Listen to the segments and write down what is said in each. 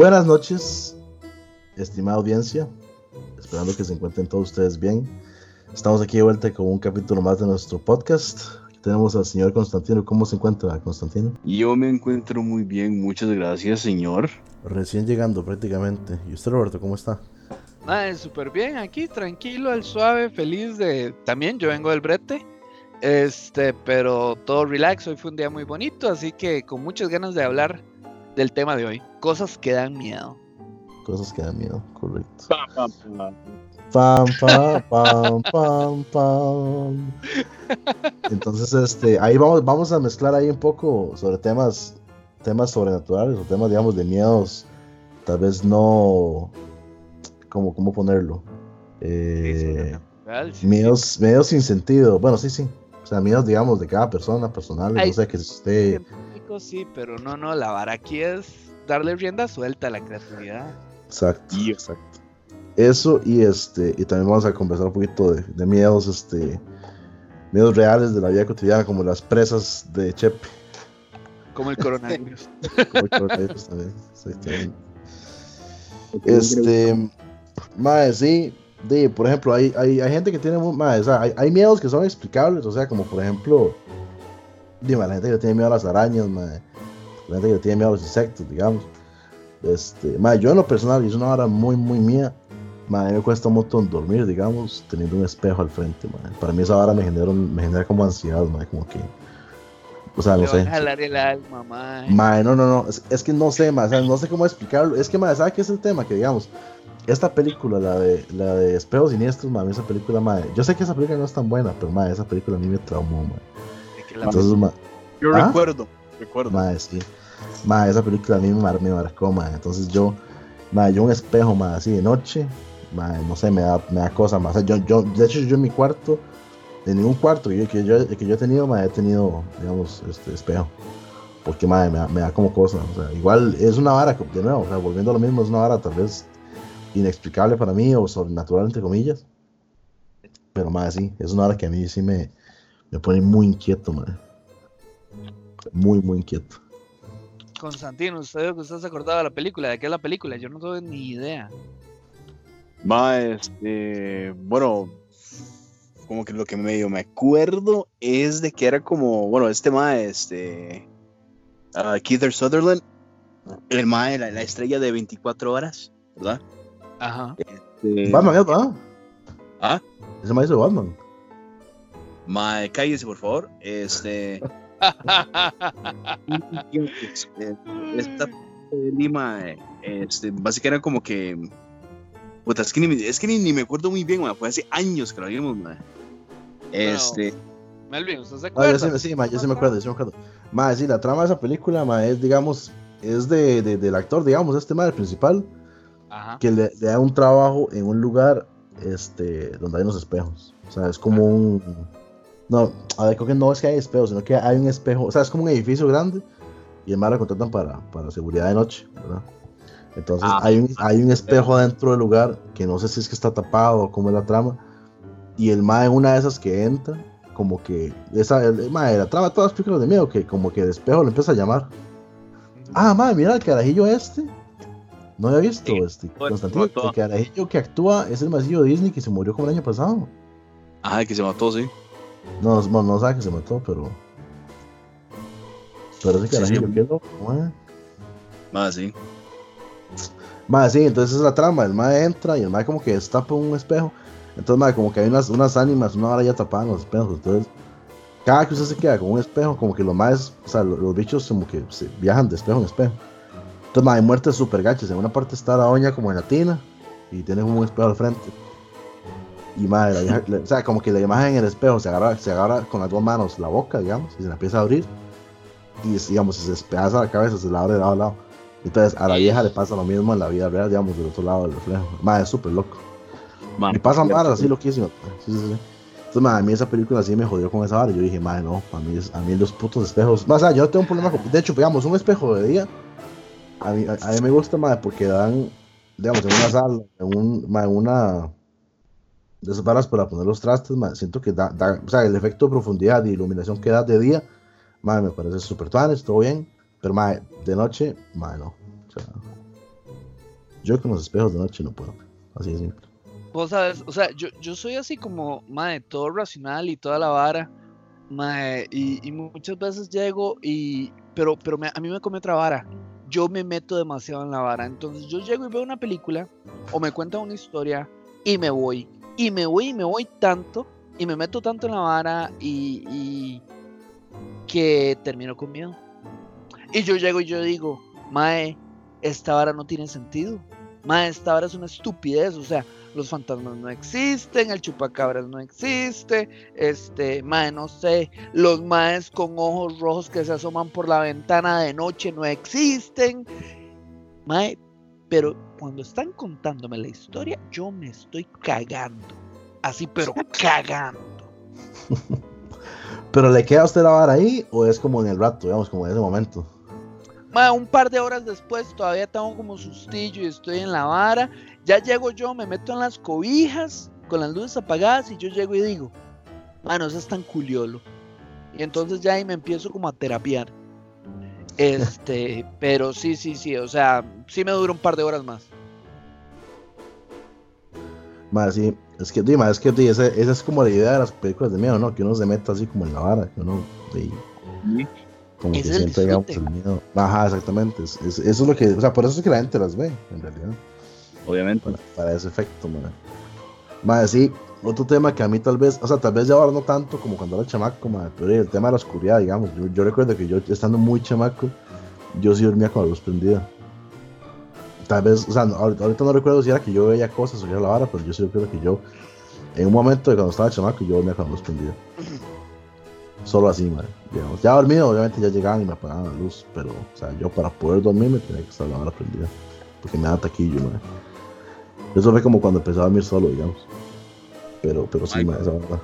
Buenas noches, estimada audiencia. Esperando que se encuentren todos ustedes bien. Estamos aquí de vuelta con un capítulo más de nuestro podcast. Aquí tenemos al señor Constantino. ¿Cómo se encuentra, Constantino? Yo me encuentro muy bien, muchas gracias, señor. Recién llegando prácticamente. ¿Y usted, Roberto, cómo está? Ah, súper bien, aquí tranquilo, al suave, feliz de... También yo vengo del brete, este, pero todo relax, hoy fue un día muy bonito, así que con muchas ganas de hablar del tema de hoy, cosas que dan miedo. Cosas que dan miedo, correcto. Pa, pa, pa. Pam, pam, pam, pam, pam. Entonces, este, ahí vamos, vamos a mezclar ahí un poco sobre temas, temas sobrenaturales o temas, digamos, de miedos, tal vez no, ¿cómo, cómo ponerlo? Eh, sí, miedos, miedos sin sentido, bueno, sí, sí. O sea, miedos, digamos, de cada persona, personales, Ay, no sé, que si usted... sí, pero no, no, la vara aquí es darle rienda suelta a la creatividad. Exacto, Y- exacto. Eso y este, y también vamos a conversar un poquito de, de miedos, este, miedos reales de la vida cotidiana, como las presas de Chepe. Como el coronavirus. como el coronavirus también, exactamente. Este, mae, sí, de, por ejemplo, hay, hay, hay gente que tiene, o sea, hay, hay miedos que son explicables, o sea, como por ejemplo, dime, la gente que tiene miedo a las arañas, mae, la gente que tiene miedo a los insectos, digamos. Este, mae, yo en lo personal, y es una hora muy, muy mía, mí me cuesta un montón dormir, digamos, teniendo un espejo al frente, mae. Para mí esa hora me genera, me genera como ansiedad, mae, como que, o sea, no sé. jalar el alma, mae. Mae, no, no, no, es, es que no sé, mae, o sea, no sé cómo explicarlo. Es que, mae, ¿sabe qué es el tema? Que digamos, esta película, la de, la de Espejos Siniestros, mae, esa película, mae, yo sé que esa película no es tan buena, pero, mae, esa película a mí me traumó, mae. De que la- Entonces, mae, Yo ¿Ah? recuerdo, recuerdo. mae, sí, esa película a mí me, mar- me marcó. Entonces yo, yo un espejo, así de noche, no sé, me da, me da cosa, mae. O sea, yo, yo, de hecho, yo en mi cuarto, en ningún cuarto que yo, que yo, que yo he tenido, he tenido, digamos, este espejo. Porque, madre, me, da- me da como cosa. O sea, igual es una vara, de nuevo, o sea, volviendo a lo mismo, es una vara tal vez inexplicable para mí o sobrenatural, entre comillas. Pero, madre, sí, es una vara que a mí sí me, me pone muy inquieto, madre. Muy, muy inquieto. Constantino, usted dijo que usted se acordaba de la película. ¿De qué es la película? Yo no tengo ni idea. Ma, este, bueno, como que lo que medio me acuerdo es de que era como, bueno, este ma, este, ah, Keith Sutherland, el ma, la, la estrella de 24 horas, ¿verdad? Ajá. Este, Batman ¿verdad? ¿Ah? Ese me hizo Batman. Ma, cállese, por favor. Este, este, esta Lima, este, básicamente era como que, puta, es que ni, es que ni, ni me acuerdo muy bien, ma, fue hace años que lo vimos, ma. Este, Melvin, ¿usted se Ah, acuerda? yo sí, sí, ma, yo sí me acuerdo, yo sí me acuerdo. Ma, sí, la trama de esa película, ma, es, digamos, es de, de- del actor, digamos, este ma, el principal. Ajá. que le, le da un trabajo en un lugar este, donde hay unos espejos. O sea, es como un. No, a ver, creo que no es que hay espejos, sino que hay un espejo. O sea, es como un edificio grande y el mar lo contratan para, para seguridad de noche, ¿verdad? Entonces, Ah. hay, un, hay un espejo dentro del lugar que no sé si es que está tapado o cómo es la trama. Y el ma en una de esas que entra, como que. Esa, el, ma, la trama todas las películas de miedo, que como que el espejo le empieza a llamar. Ah, madre, mira el carajillo este. No había visto Sí, este. Constantino, el carajillo que actúa es el masillo Disney que se murió como el año pasado. ah, que se mató, sí. No, no, no sabe que se mató, pero. Pero ese Sí, carajillo, sí. loco, mae. Más, sí. Mae, sí, entonces es la trama. El mae entra y el mae como que destapa un espejo. Entonces, mae, como que hay unas, unas ánimas, una hora ya tapadas en los espejos. Entonces, cada que usted se queda con un espejo, como que los maes, o sea, los, los bichos como que se viajan de espejo en espejo. Entonces, mae, hay muertes súper gachas. En una parte está la doña como en la tina y tiene un espejo al frente. Y mae, la vieja- o sea, como que la imagen en el espejo se agarra, se agarra con las dos manos la boca, digamos, y se la empieza a abrir. Y digamos, se despedaza la cabeza, se la abre de lado a lado. Entonces, a la vieja le pasa lo mismo en la vida real, digamos, del otro lado del reflejo. Mae, es súper loco. Ma, Y pasan varas así loquísimo. Sí, sí, sí. Entonces, ma, a mí esa película sí me jodió con esa vara. Yo dije, madre, no, a mí, es- a mí los putos espejos. Más allá, yo no tengo un problema con. De hecho, digamos, un espejo de día. A mí, a, a mí me gusta, madre, porque dan, digamos, en una sala, en, un, ma, en una. De esas varas para poner los trastes, ma, siento que da, da- O sea, el efecto de profundidad y iluminación que da de día, madre, me parece súper tuanes, todo bien. Pero, madre, de noche, madre, no. O sea, Yo con los espejos de noche no puedo. Así de simple. Vos sabes, o sea, yo, yo soy así como, mae, todo racional y toda la vara, mae, y, y muchas veces llego y, pero, pero me- a mí me come otra vara. Yo me meto demasiado en la vara. Entonces yo llego y veo una película o me cuentan una historia y me voy. Y me voy y me voy tanto y me meto tanto en la vara y, que termino con miedo. Y yo llego y yo digo, Mae, esta vara no tiene sentido. Mae, esta vara es una estupidez. O sea, los fantasmas no existen, el chupacabras no existe, este, mae, no sé, los maes con ojos rojos que se asoman por la ventana de noche no existen. Mae, pero cuando están contándome la historia, yo me estoy cagando. Así, pero cagando. ¿Pero le queda a usted la vara ahí o es como en el rato, digamos, como en ese momento? Mae, un par de horas después todavía tengo como sustillo y estoy en la vara. Ya llego yo, me meto en las cobijas con las luces apagadas y yo llego y digo, mano, eso es tan culiolo. Y entonces ya ahí me empiezo como a terapiar. Este, pero sí, sí, sí, o sea, sí me dura un par de horas más. Más sí, es que, dime, es que di, ese- esa es como la idea de las películas de miedo, ¿no? Que uno se meta así como en la vara, que uno di, como que siente, digamos, el miedo. Ajá, exactamente. es- es- eso es lo que, o sea, por eso es que la gente las ve, en realidad. Obviamente. para, para ese efecto, man. Más sí, otro tema que a mí tal vez, o sea, tal vez ya ahora no tanto como cuando era chamaco, man, pero el tema de la oscuridad, digamos. Yo, yo recuerdo que yo estando muy chamaco, yo sí dormía con la luz prendida. Tal vez, o sea, no- ahorita, no recuerdo si era que yo veía cosas o era la vara, pero yo sí recuerdo que yo, en un momento de cuando estaba chamaco, yo dormía con luz prendida. Solo así, man. Digamos. Ya dormido, obviamente ya llegaban y me apagaban la luz, pero, o sea, yo para poder dormir me tenía que estar la vara prendida. Porque me da taquillo, man. Eso fue como cuando empezaba a dormir solo, digamos. Pero, pero sí, Ay. ma, esa verdad.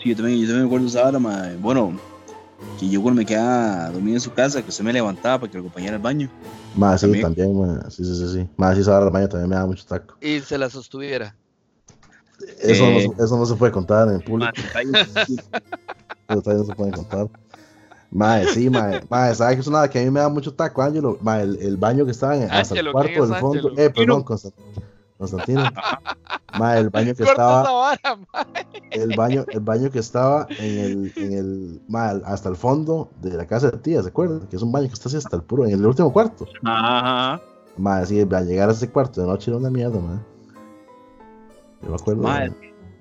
Sí, yo también, yo también me acuerdo de esa hora, ma. Bueno, que yo cuando me quedaba dormido en su casa, que usted me levantaba para que lo acompañara al baño. Más sí, También. también, ma. Sí, sí, sí, sí. Más sí, del baño también me da mucho taco. Y se la sostuviera. Eso, no, Eh. se- eso no se puede contar en público. Ma, detalles. Los detalles no se pueden contar. Mae, sí, mae. Mae, ¿sabes qué es una que a mí me da mucho taco, Ángelo? Mae, el, el baño que estaba en, hasta el cuarto ¿quién es del fondo. Ángelo? Eh, perdón, Constan- Constantino. Mae, el baño que Corta estaba. vara, ma. el baño, el baño que estaba en el, en el, ma, hasta el fondo de la casa de tía, ¿se acuerdan? Que es un baño que está así hasta el puro, en el último cuarto. Ajá. Ma, sí, a llegar a ese cuarto de noche era una mierda, ma. Yo me acuerdo. Ma, ma.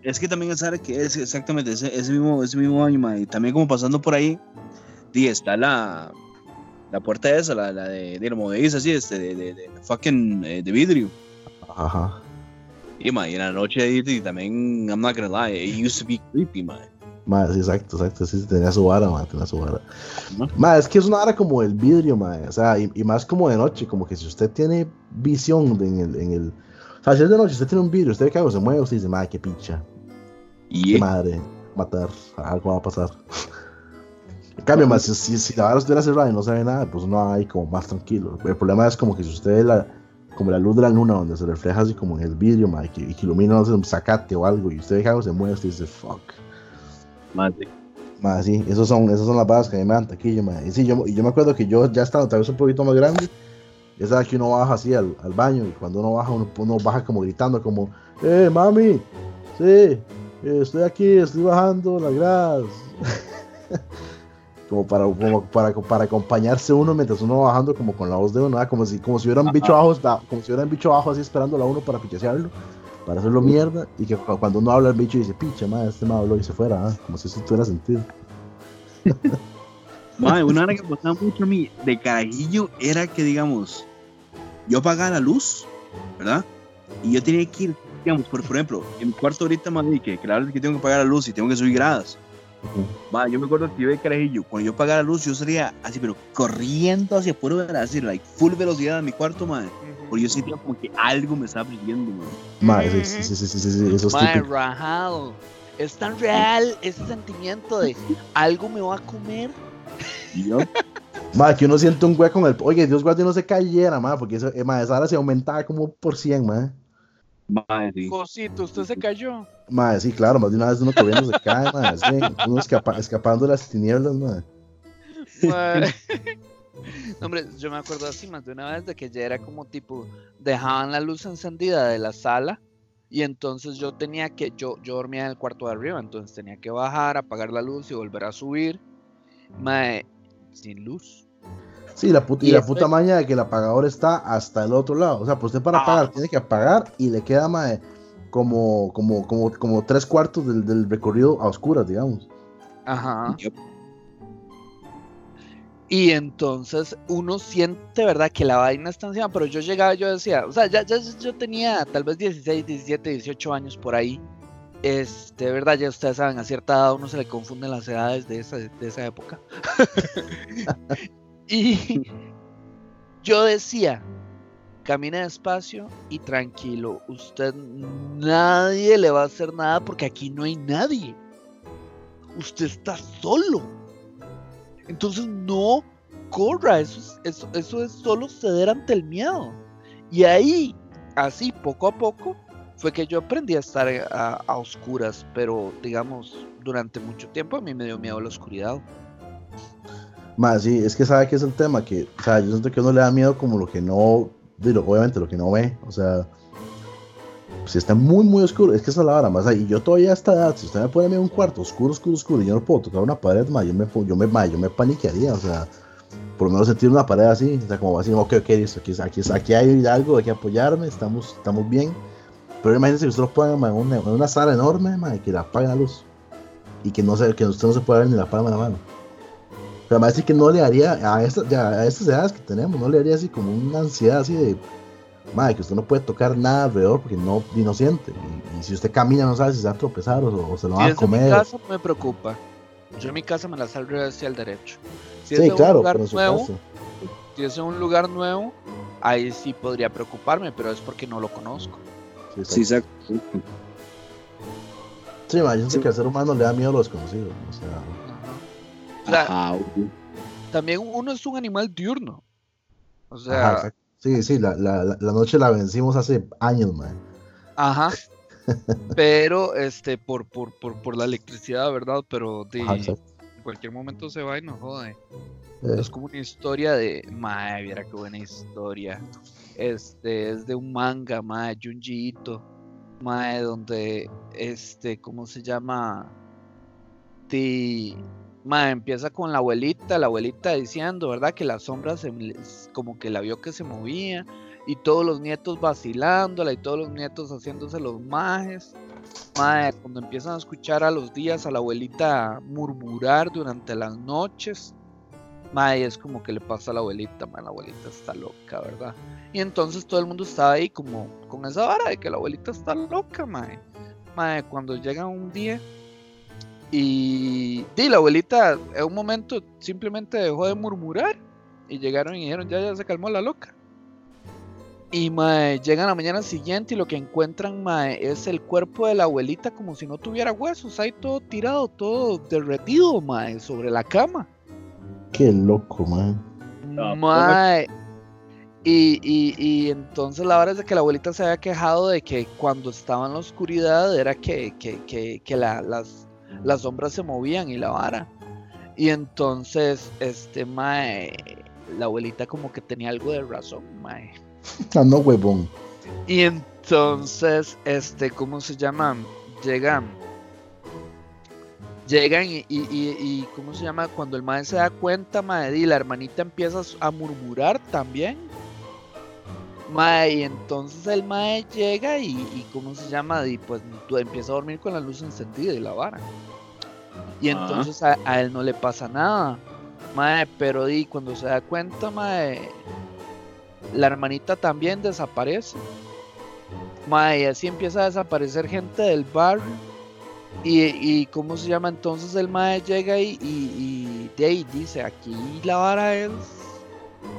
es que también sabe que es exactamente ese, ese mismo, ese mismo año, ma, y también como pasando por ahí, di, está la, la puerta esa, la, la de, de la movediza, así, este, de, de, de fucking, eh, de vidrio. Ajá. Y, ma, y en la noche di, también, I'm not gonna lie, it used to be creepy, ma. Ma, sí, exacto, exacto. Sí, tenía su vara, ma, tenía su vara. Es que es una vara como el vidrio, ma. O sea, y, y más como de noche, como que si usted tiene visión de- en el, en el. O sea, si es de noche, usted tiene un vidrio, usted ve que algo se mueve, usted dice, ma, qué picha. Y, madre, matar, algo va a pasar. En cambio, más, si, si, si la vara estuviera cerrada y no se ve nada, pues uno ahí como más tranquilo. El problema es como que si usted la, como la luz de la luna donde se refleja así como en el vidrio, ma, y que, y que ilumina no sé, un zacate o algo, y usted que algo se mueve, usted dice, fuck. ma, sí. Ma, sí, esos son, esas son las balas que me dan taquillo, ma. Y sí, yo, y yo me acuerdo que yo ya estaba tal vez un poquito más grande, ya sabes que uno baja así al, al baño, y cuando uno baja, uno, uno baja como gritando, como, eh, mami, sí, estoy aquí, estoy bajando las gradas. como para, como para, para acompañarse uno mientras uno va bajando como con la voz de uno, ¿verdad? como si, como si hubiera un bicho abajo, como si hubiera un bicho abajo así esperando a uno para pichasearlo, para hacerlo mierda, y que cu- cuando uno habla el bicho dice, picha, madre, este me habló y se fuera, ¿ah? como si eso tuviera sentido. Ma, una hora que pasaba mucho a mí de carajillo era que, digamos, yo apagaba la luz, ¿verdad? Y yo tenía que ir, digamos, por, por ejemplo, en mi cuarto ahorita, ma, di, que claro que tengo que apagar la luz y tengo que subir gradas. Ma, yo me acuerdo que yo de carajillo, cuando yo apagaba la luz, yo salía así, pero corriendo hacia puro, así, like, full velocidad en mi cuarto, ma. Porque yo sentía como que algo me estaba persiguiendo, ma. Madre, sí, sí, sí, sí, sí, sí, eso es rajado. Es tan real ese sentimiento de algo me va a comer. Yo, Madre, que uno siente un hueco en el... Oye, Dios guarde no se cayera, madre, porque eso, eh, madre, esa hora se aumentaba como por 100, madre. ma, sí. Cosito, usted se cayó. Madre, sí, claro, más de una vez uno corriendo se cae, madre, sí, uno escapa- escapando de las tinieblas, madre. No, hombre, yo me acuerdo así más de una vez de que ya era como tipo, dejaban la luz encendida de la sala y entonces yo tenía que, yo, yo dormía en el cuarto de arriba, entonces tenía que bajar, apagar la luz y volver a subir. Mae, sin luz. Sí, la puta, y, la puta maña de que el apagador está hasta el otro lado. O sea, pues usted para apagar tiene que apagar y le queda mae, como, como, como, como tres cuartos del, del recorrido a oscuras, digamos. Ajá. Y entonces uno siente, ¿verdad? Que la vaina está encima, pero yo llegaba, yo decía, o sea, ya, ya yo tenía tal vez 16, 17, 18 años por ahí. Este, verdad, ya ustedes saben, a cierta edad uno se le confunden las edades de esa, de esa época. y yo decía, camine despacio y tranquilo, usted nadie le va a hacer nada porque aquí no hay nadie. Usted está solo entonces no corra, eso es, eso, es solo ceder ante el miedo. Y ahí, así poco a poco, fue que yo aprendí a estar a, oscuras, pero digamos, durante mucho tiempo a mí me dio miedo la oscuridad. Más, sí, es que sabe que es el tema, que, o sea, yo siento que uno le da miedo como lo que no, obviamente lo que no ve, o sea, si está muy, muy oscuro, es que esa es la hora más. Y yo todavía a esta edad, si usted me pone en un cuarto oscuro, oscuro, oscuro, y yo no puedo tocar una pared, más, yo me, yo me, yo me paniquearía, o sea, por lo menos sentir una pared así, o sea, como así, ok, ok, listo, aquí, aquí, aquí hay algo, hay que apoyarme, estamos, estamos bien. Pero imagínense que usted lo ponga en una, una sala enorme, que la apague la luz. Y que, no se, que usted no se pueda ver ni la palma de la mano. Pero además, que no le haría, a, esta, a estas edades que tenemos, no le haría así como una ansiedad así de madre, que usted no puede tocar nada alrededor porque no, ni no siente. Y, si usted camina, no sabe si se va a tropezar o, se lo va a comer. En mi casa me preocupa. Yo en mi casa me la salgo hacia el derecho. Si sí, claro, pero en su nuevo, Si es un lugar nuevo, ahí sí podría preocuparme, pero es porque no lo conozco. Sí, exacto. Sí, imagínense que al ser humano le da miedo a lo desconocido. O sea, también uno es un animal diurno. O sea, Sí, sí, la, la, la noche la vencimos hace años, man. Ajá. Pero, este, por, por, por, por la electricidad, ¿verdad? Pero de, en cualquier momento se va y nos jode. Eh. Es como una historia de. Madre, viera qué buena historia. Este, es de un manga, madre, Junji Ito. Madre, donde, este, ¿cómo se llama? De Ma, empieza con la abuelita, la abuelita diciendo, ¿verdad? Que la sombra como que la vio que se movía y todos los nietos vacilándola y todos los nietos haciéndose los majes. Ma, cuando empiezan a escuchar a los días a la abuelita murmurar durante las noches, ma, es como que le pasa a la abuelita, ma, la abuelita está loca, ¿verdad? Y entonces todo el mundo estaba ahí como con esa vara de que la abuelita está loca, ma. Ma, cuando llega un día y, la abuelita en un momento simplemente dejó de murmurar y llegaron y dijeron, ya, ya se calmó la loca. Y mae, llegan a la mañana siguiente y lo que encuentran mae, es el cuerpo de la abuelita como si no tuviera huesos, ahí todo tirado, todo derretido mae, sobre la cama. Qué loco, mae. Mae. Y, y, y, entonces la verdad es de que la abuelita se había quejado de que cuando estaba en la oscuridad era que, que, que, que la, las, las sombras se movían y la vara. Y entonces, este, mae, la abuelita como que tenía algo de razón, mae. Ah, no, huevón. Y entonces, este, ¿cómo se llama? Llegan. Llegan y, y, y, ¿cómo se llama? Cuando el mae se da cuenta, mae, y la hermanita empieza a murmurar también. Mae, y entonces el mae llega y, y, ¿cómo se llama? Y pues empieza a dormir con la luz encendida y la vara. Y entonces a, él no le pasa nada. Mae, pero di, cuando se da cuenta, mae, la hermanita también desaparece. Mae, y así empieza a desaparecer gente del barrio. Y, y ¿cómo se llama? Entonces el mae llega y, y, y dice, aquí la vara es...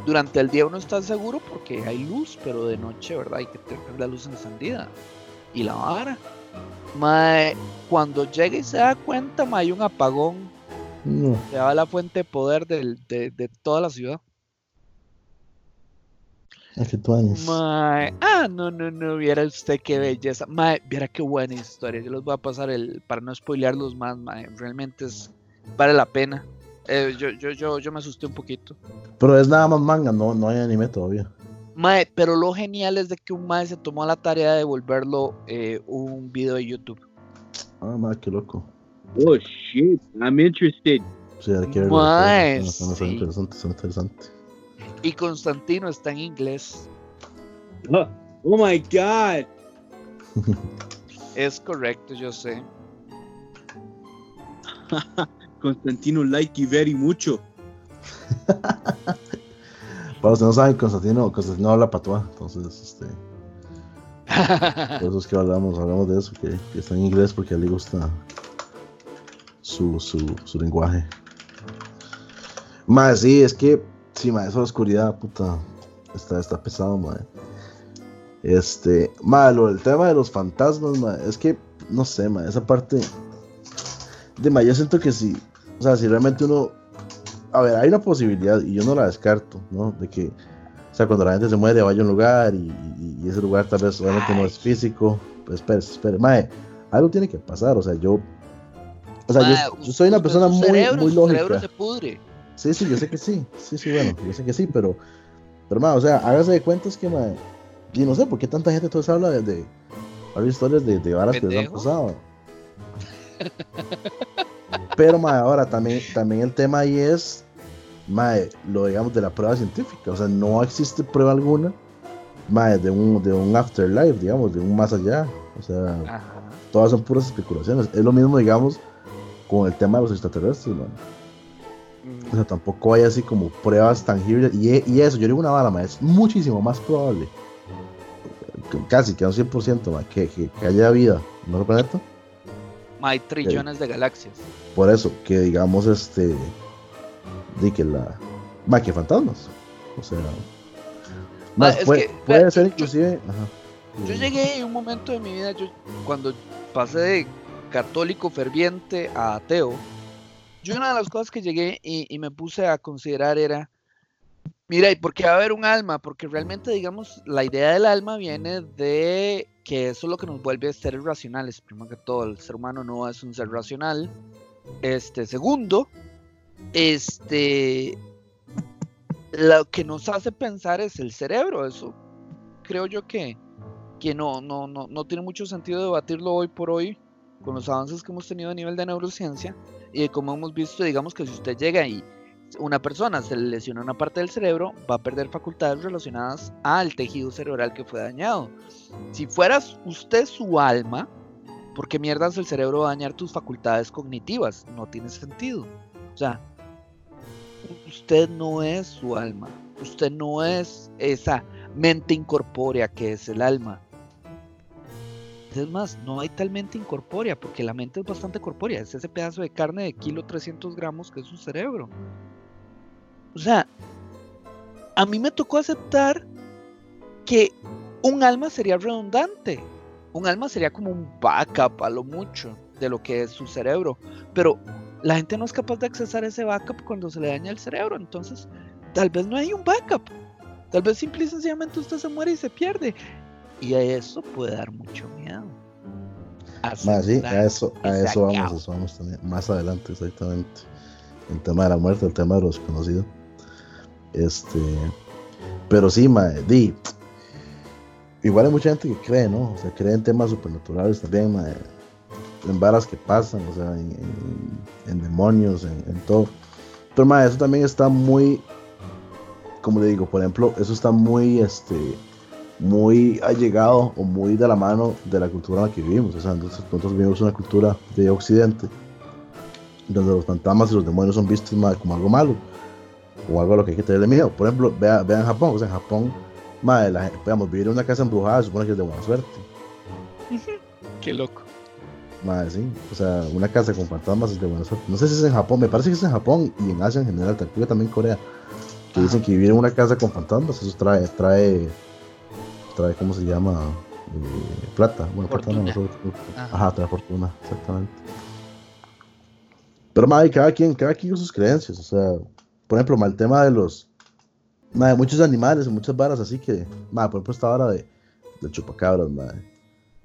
Durante el día uno está seguro porque hay luz, pero de noche, ¿verdad? Hay que tener la luz encendida. Y la vara. Mae, cuando llega y se da cuenta, mae, hay un apagón. Se va la fuente de poder de, de, toda la ciudad. Mae, ah, no, no, no, viera usted qué belleza. Mae, viera qué buena historia. Yo les voy a pasar el, para no spoilearlos más, mae. Realmente es, vale la pena. Eh, yo, yo, yo, yo me asusté un poquito. Pero es nada más manga, no, no hay anime todavía. Mae, pero lo genial es de que un mae se tomó la tarea de volverlo eh, un video de YouTube. Ah, madre, qué loco. Oh shit, I'm interested. Sí, hay que verlo. Mae, sí. interesante, suena interesante. Y Constantino está en inglés. Oh, oh my god. Es correcto, yo sé. Constantino like you very mucho. Para los que no saben, Constantino, Constantino habla patuá, entonces, este, por eso es que hablamos, hablamos de eso, que, que está en inglés porque a él le gusta su, su, su lenguaje. Más, sí, es que, sí, de la oscuridad, puta, está, está pesado, ma. Este, ma, lo del tema de los fantasmas, ma, es que, no sé, ma, esa parte, de ma, yo siento que si, o sea, si realmente uno a ver, hay una posibilidad, y yo no la descarto, ¿no? De que, o sea, cuando la gente se muere, vaya a un lugar y, y- y ese lugar tal vez obviamente no es físico. Pues espere, espere, mae, algo tiene que pasar, o sea, yo. O sea, Mae, yo, yo soy una su- persona muy, cerebro, muy su cerebro lógica. se pudre. Sí, sí, yo sé que sí. Sí, sí, bueno, yo sé que sí, pero. Pero, mae, o sea, hágase de cuentas que, mae. Y no sé por qué tanta gente entonces habla de. de varias historias de, de varas que les han pasado. Pero, mae, ahora también, también el tema ahí es. Mae, lo digamos de la prueba científica. O sea, no existe prueba alguna. Mae, de un, de un afterlife, digamos, de un más allá. O sea, Ajá. todas son puras especulaciones. Es lo mismo, digamos, con el tema de los extraterrestres, man. Mm. O sea, tampoco hay así como pruebas tangibles. Y, y eso, yo digo una bala, ma, es muchísimo más probable, casi que a un 100%, ma, que, que, que haya vida en otro planeta. Hay trillones de galaxias. Por eso, que digamos, este. Di que la. Ma, que fantasmas. O sea. Más puede, que, puede vea, ser yo- inclusive. ajá. Yo llegué en un momento de mi vida, yo, cuando pasé de católico ferviente a ateo, yo una de las cosas que llegué y, y me puse a considerar era, mira, ¿y por qué va a haber un alma? Porque realmente, digamos, la idea del alma viene de que eso es lo que nos vuelve seres racionales. Primero que todo, el ser humano no es un ser racional. Este, segundo, este, lo que nos hace pensar es el cerebro. Eso creo yo que, que no, no, no, no tiene mucho sentido debatirlo hoy por hoy con los avances que hemos tenido a nivel de neurociencia y de como hemos visto, digamos que si usted llega y una persona se le lesiona una parte del cerebro, va a perder facultades relacionadas al tejido cerebral que fue dañado. Si fueras usted su alma, ¿por qué mierdas el cerebro va a dañar tus facultades cognitivas? No tiene sentido. O sea, usted no es su alma. Usted no es esa mente incorpórea que es el alma. Es más, no hay tal mente incorpórea, porque la mente es bastante corpórea. Es ese pedazo de carne de kilo 300 gramos que es su cerebro. O sea, a mí me tocó aceptar que un alma sería redundante. Un alma sería como un backup a lo mucho de lo que es su cerebro. Pero la gente no es capaz de accesar ese backup cuando se le daña el cerebro. Entonces, tal vez no hay un backup. Tal vez simple y sencillamente usted se muere y se pierde. Y a eso puede dar mucho miedo. Ma, sí, Aceptar a eso, a eso vamos, eso vamos también. Más adelante, exactamente. El tema de la muerte, el tema de los conocidos. Este. Pero sí, ma, di. Igual hay mucha gente que cree, ¿no? O sea, cree en temas supernaturales también, En varas que pasan, o sea, en, demonios, en, todo. Pero, eso también está muy. Como le digo, por ejemplo, eso está muy, este. Muy allegado o muy de la mano de la cultura en la que vivimos. O sea, nosotros vivimos una cultura de Occidente donde los fantasmas y los demonios son vistos ma, como algo malo o algo a lo que hay que tenerle miedo. Por ejemplo, vea, vean Japón, o sea, en Japón, ma, la, digamos, vivir en una casa embrujada supone que es de buena suerte. Qué loco. Ma, sí, o sea, una casa con fantasmas es de buena suerte. No sé si es en Japón, me parece que es en Japón y en Asia en general, tal vez también Corea, que dicen que vivir en una casa con fantasmas, eso trae, trae, trae, ¿cómo se llama? Eh, plata, bueno, plata no, Ajá. Ajá, trae fortuna, exactamente. Pero, madre, cada quien, cada quien con sus creencias. O sea, por ejemplo, ma, el tema de los. ma, de muchos animales, muchas varas así que. ma, por ejemplo, esta vara de, de chupacabras, madre,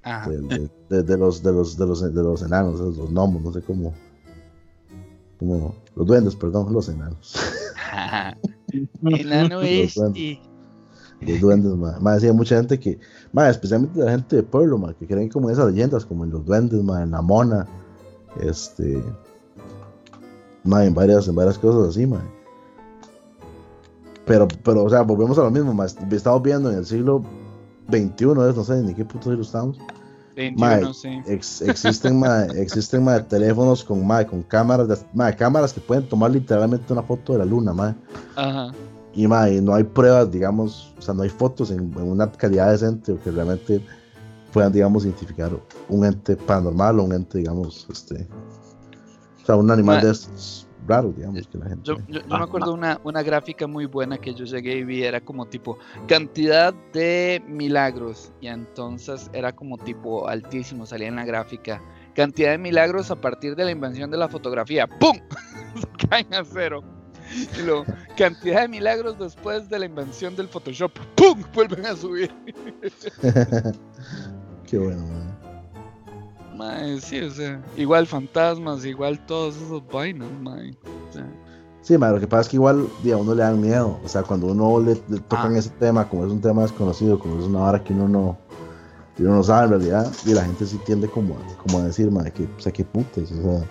Ajá. de, de- de- de los, de, los, de, los, de los enanos, de los gnomos, no sé cómo. como los duendes, perdón, los enanos. Enano Los es duendes. y- Los duendes, ma. Ma, decía mucha gente que, ma, especialmente la gente de pueblo, ma, que creen como en esas leyendas, como en los duendes, ma, en la mona, este, ma, en varias, en varias cosas así, ma. Pero, pero, o sea, volvemos a lo mismo, ma. Estamos viendo en el siglo XXI, no sé ni qué puto siglo estamos. 21, Mae, sí. Ex- existen, ma, existen, teléfonos con, con cámaras, de- ma, cámaras que pueden tomar literalmente una foto de la luna. Ajá. Y no hay pruebas, digamos, o sea, no hay fotos en, en una calidad decente o que realmente puedan, digamos, identificar un ente paranormal o un ente, digamos, este, o sea, un animal Ma, de estos raros, digamos, que la gente. Yo, yo- yo Ah, me acuerdo una, una gráfica muy buena que yo llegué y vi, era como tipo cantidad de milagros, y entonces era como tipo altísimo, salía en la gráfica, cantidad de milagros a partir de la invención de la fotografía, ¡pum! Se caen a cero. Y luego, cantidad de milagros después de la invención del Photoshop, ¡pum! Vuelven a subir. Qué bueno, ma. Mae, sí, o sea, igual fantasmas, igual todos esos vainas, mae. O sea, Sí, ma, lo que pasa es que igual a uno le dan miedo, o sea, cuando uno le, le tocan Ah. ese tema, como es un tema desconocido, como es una vara que uno no, que uno no sabe en realidad, y la gente sí tiende como a, como a decir, ma, que, o sea, qué putas, o sea,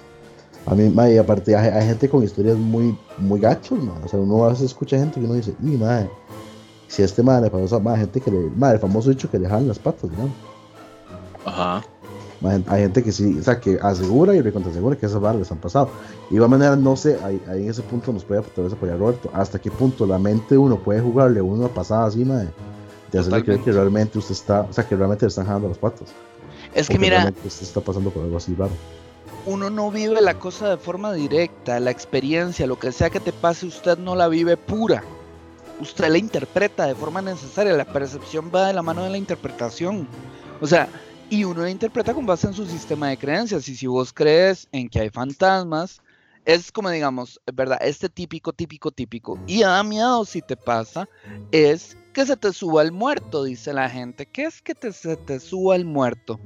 a mí, ma, y aparte hay, hay gente con historias muy, muy gachos, ma, o sea, uno a veces escucha gente que uno dice, y ma, si a este ma le pasó a gente que le, el famoso dicho que le jalan las patas, digamos. Ajá. Hay gente que sí, o sea, que asegura y recontrasegura que esas barras les han pasado. De igual manera, no sé, ahí, ahí en ese punto nos puede tal vez apoyar Roberto. ¿Hasta qué punto la mente uno puede jugarle una pasada así, ma, de, hacerle creer que realmente usted está, o sea, que realmente le están jalando las patas? Es o que mira, usted está pasando por algo así raro. uno no vive la cosa de forma directa, la experiencia, lo que sea que te pase, usted no la vive pura. Usted la interpreta de forma necesaria, la percepción va de la mano de la interpretación. O sea, y uno la interpreta con base en su sistema de creencias. Y si vos crees en que hay fantasmas, es como digamos, ¿verdad? Este típico, típico, típico. Y da miedo si te pasa, es que se te suba el muerto, dice la gente. ¿Qué es que se te suba el muerto?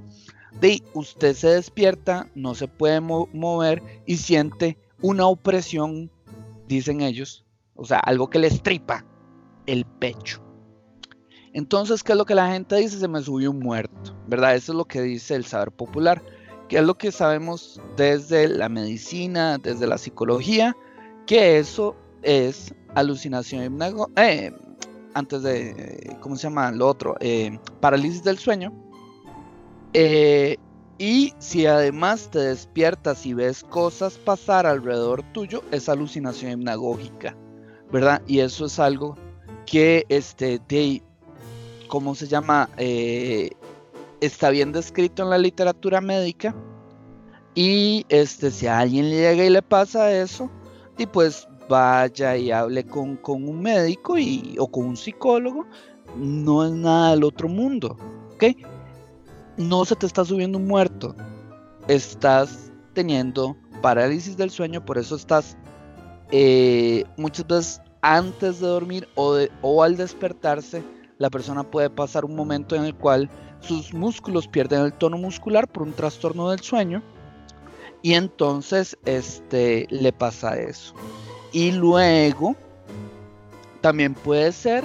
de usted se despierta, no se puede mo- mover y siente una opresión, dicen ellos, o sea, algo que le estripa el pecho. Entonces, ¿qué es lo que la gente dice? Se me subió un muerto, ¿verdad? Eso es lo que dice el saber popular, que es lo que sabemos desde la medicina, desde la psicología, que eso es alucinación eh, antes de, ¿cómo se llama? Lo otro, eh, parálisis del sueño. Eh, y si además te despiertas y ves cosas pasar alrededor tuyo, es alucinación hipnagógica, ¿verdad? Y eso es algo que, este, de, ¿cómo se llama? Eh, está bien descrito en la literatura médica. Y este, si a alguien le llega y le pasa eso, y pues vaya y hable con, con un médico y, o con un psicólogo, no es nada del otro mundo, ¿ok? no se te está subiendo un muerto, estás teniendo parálisis del sueño, por eso estás eh, muchas veces antes de dormir o, de- o al despertarse, la persona puede pasar un momento en el cual sus músculos pierden el tono muscular por un trastorno del sueño y entonces este le pasa eso. Y luego también puede ser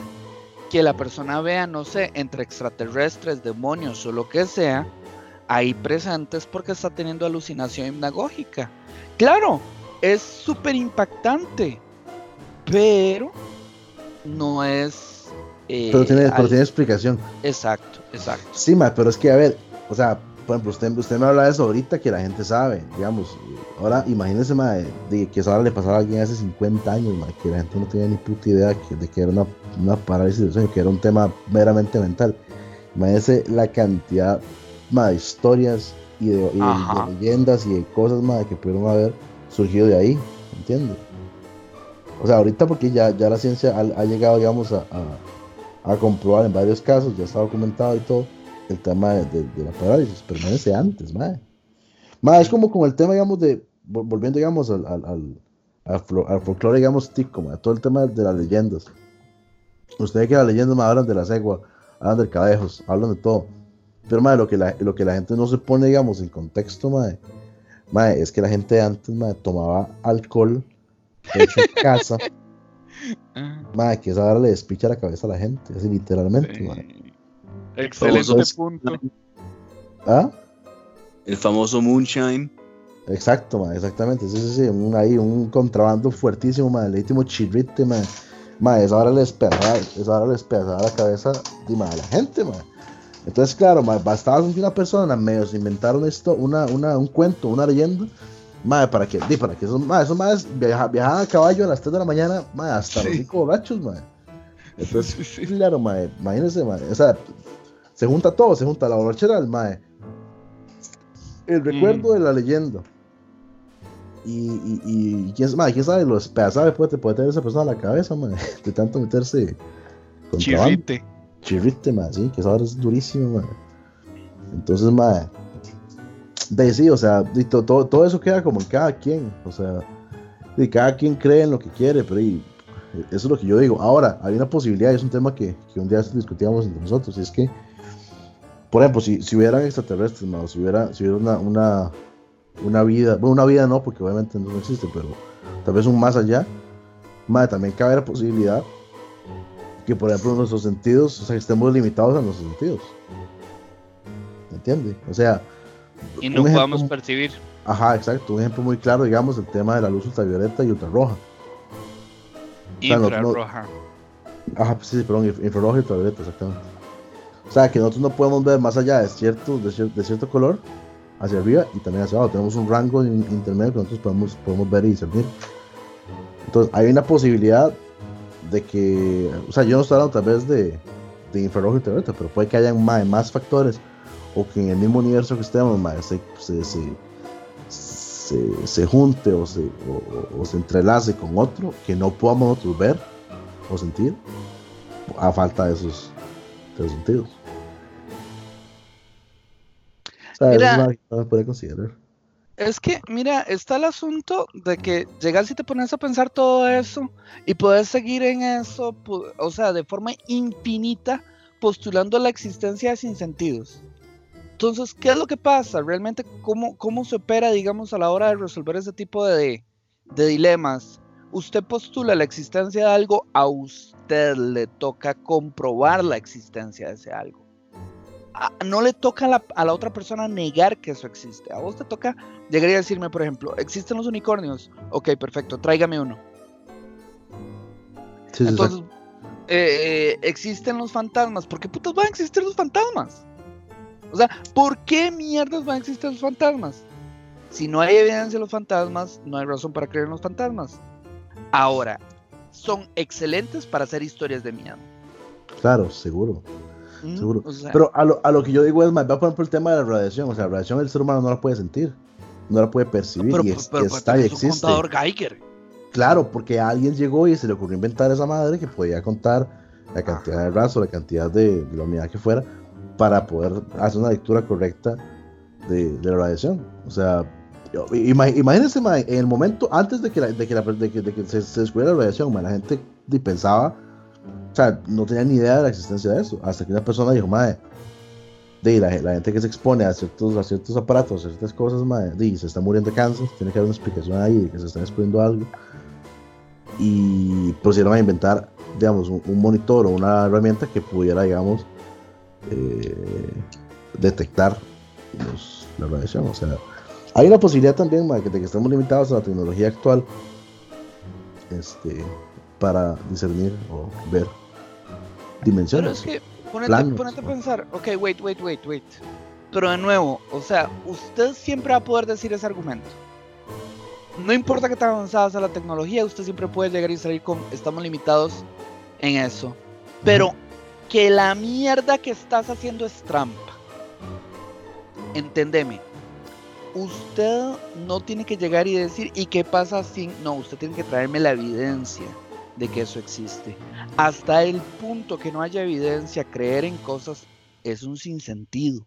que la persona vea, no sé, entre extraterrestres, demonios o lo que sea, ahí presentes porque está teniendo alucinación hipnagógica. Claro, es súper impactante, pero no es... eh, Pero tiene, pero tiene explicación. Exacto, exacto. Sí, ma, pero es que, a ver, o sea, por ejemplo, usted, usted me habla de eso ahorita que la gente sabe, digamos. Ahora, imagínese, ma, de, de que eso ahora le pasara a alguien hace 50 años, ma, que la gente no tenía ni puta idea que- de que era una, una parálisis del sueño, que era un tema meramente mental. Imagínese la cantidad, ma, de historias y de, y leyendas y de cosas, ma, que pudieron haber surgido de ahí, ¿entiende? O sea, ahorita porque ya, ya la ciencia ha, ha llegado, digamos, a, a- a comprobar en varios casos, ya está documentado y todo, el tema de, de- de la parálisis, pero imagínense antes, madre. Madre, es como con el tema, digamos, de, vol- volviendo, digamos, al, al, al, al folclore, digamos, tico, madre, todo el tema de las leyendas. Ustedes que las leyendas, madre, hablan de la cegua, hablan del cabejos, hablan de todo. Pero, madre, lo que la, lo que la gente no se pone, digamos, en contexto, madre, Mae, es que la gente antes mae, tomaba alcohol hecho en casa. Ah, Mae, que esa hora le despicha la cabeza a la gente, así literalmente. sí. mae. Excelente punto. ¿Ah? El famoso Moonshine. Exacto, mae, exactamente. Sí, sí, sí. Un, ahí, un contrabando fuertísimo, mae, legítimo chirrite, mae. Mae, esa hora les pegaba, esa hora les pegaba la cabeza de mae, a la gente, mae. Entonces, claro, mae, bastaba que una persona medio se inventaron esto, una, una, un cuento, una leyenda, mae, para que, di, para que esos, mae, esos viaja- viajaban a caballo a las 3 de la mañana, mae, hasta los Sí. cinco borrachos, mae. Entonces, Sí, sí. claro, mae, imagínense, mae, o sea, se junta todo, se junta la borrachera del mae, el recuerdo Mm. de la leyenda. Y, y, y quién, mae, quién sabe, los pedazos puede, puede tener esa persona a la cabeza, mae, de tanto meterse. Chirrite. Chirrite, mae, sí, que esa hora es durísimo, mae. Entonces, mae, de sí, o sea, to- todo, todo eso queda como en cada quien, o sea, y cada quien cree en lo que quiere, pero y, eso es lo que yo digo. Ahora, hay una posibilidad, y es un tema que, que un día discutíamos entre nosotros, y es que, por ejemplo, si, si hubieran extraterrestres, mae, o si hubiera, si hubiera una, una, una vida, bueno, una vida no, porque obviamente no existe, pero tal vez un más allá, mae, también cabe la posibilidad que por ejemplo nuestros sentidos, o sea, que estemos limitados a nuestros sentidos. ¿Me entiende? O sea, Y no ejemplo- podamos percibir. ajá, exacto, un ejemplo muy claro, digamos, el tema de la luz ultravioleta y ultrarroja. sea, no- no- Infrarroja. Ajá, pues sí, perdón, inf- infrarroja y ultravioleta, exactamente. O sea, que nosotros no podemos ver más allá de cierto, de, cier- de cierto color hacia arriba y también hacia abajo. Tenemos un rango in- intermedio que nosotros podemos, podemos ver y discernir. Entonces, hay una posibilidad de que, o sea, yo no estoy hablando tal vez de, de infrarrojo y ultravioleta, pero puede que haya más, más factores o que en el mismo universo que estemos, mae, se, se, se, se- se junte o se, o- se entrelace con otro que no podamos nosotros ver o sentir a falta de esos, de esos sentidos. O sea, Mira. es una que puede considerar. Es que, mira, está el asunto de que llegas y te pones a pensar todo eso y puedes seguir en eso, o sea, de forma infinita, postulando la existencia de sinsentidos. Entonces, ¿qué es lo que pasa? Realmente, ¿cómo, cómo se opera, digamos, a la hora de resolver ese tipo de, de dilemas? Usted postula la existencia de algo, a usted le toca comprobar la existencia de ese algo. A- no le toca a la, a la otra persona negar que eso existe. A vos te toca llegar y decirme, por ejemplo, ¿existen los unicornios? Ok, perfecto, tráigame uno. Sí, Entonces, eh, eh, ¿existen los fantasmas? ¿Por qué putas van a existir los fantasmas? O sea, ¿por qué mierdas van a existir los fantasmas? Si no hay evidencia de los fantasmas, no hay razón para creer en los fantasmas. Ahora, son excelentes para hacer historias de miedo. claro, seguro. Mm, Seguro. o sea, Pero a lo, a lo que yo digo es más, va por ejemplo el tema de la radiación. O sea, la radiación el ser humano no la puede sentir, no la puede percibir pero- y, pero- es- pero y pues está y tenés un contador Geiger. Claro, porque alguien llegó y se le ocurrió inventar esa madre que podía contar la cantidad de raso, la cantidad de, de la unidad que fuera, para poder hacer una lectura correcta de, de la radiación. O sea, imagínense, en el momento antes de que, la- de que, la- de que- de que se, se descubriera la radiación, la gente pensaba, o sea, no tenía ni idea de la existencia de eso, hasta que una persona dijo, madre, de la, la gente que se expone a ciertos, a ciertos aparatos, a ciertas cosas, madre, di, se está muriendo de cáncer, tiene que haber una explicación ahí de que se está descubriendo algo. Y procedieron a inventar, digamos, un, un monitor o una herramienta que pudiera, digamos, eh, detectar los- la radiación. O sea, hay una posibilidad también, que de que estamos limitados a la tecnología actual este, para discernir o ver Pero dimensiones. es que, ponete, planos, ponete a pensar, ok, wait, wait, wait, wait. Pero de nuevo, o sea, usted siempre va a poder decir ese argumento. No importa que tan avanzada sea la tecnología, usted siempre puede llegar y salir con, estamos limitados en eso. Pero que la mierda que estás haciendo es trampa. Entendeme. Usted no tiene que llegar y decir, ¿y qué pasa sin...? No, usted tiene que traerme la evidencia de que eso existe. Hasta el punto que no haya evidencia, creer en cosas es un sinsentido.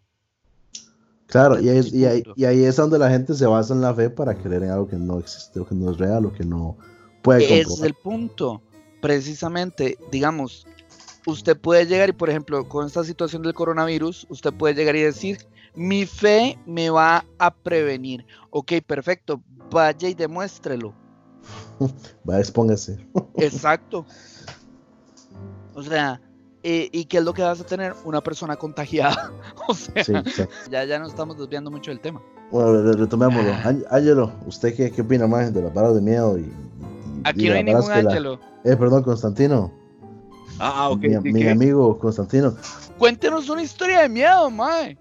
Claro, y, ahí, y ahí es donde la gente se basa en la fe para creer en algo que no existe, o que no es real, o que no puede Ese es comprobar. el punto. Precisamente, digamos, usted puede llegar y, por ejemplo, con esta situación del coronavirus, usted puede llegar y decir, Mi fe me va a prevenir. Ok, perfecto. Vaya y demuéstrelo. Va, expóngase. Exacto. O sea, eh, ¿y qué es lo que vas a tener? Una persona contagiada. o sea, Sí, ya, ya nos estamos desviando mucho del tema. Bueno, re- retomémoslo. Ángel- Ángelo, ¿usted qué, qué opina más de las varas de miedo? Y, y- Aquí y no hay ningún la- ángelo. Eh, perdón, Constantino. Ah, ok. mi, amigo Constantino. Cuéntenos una historia de miedo, mae.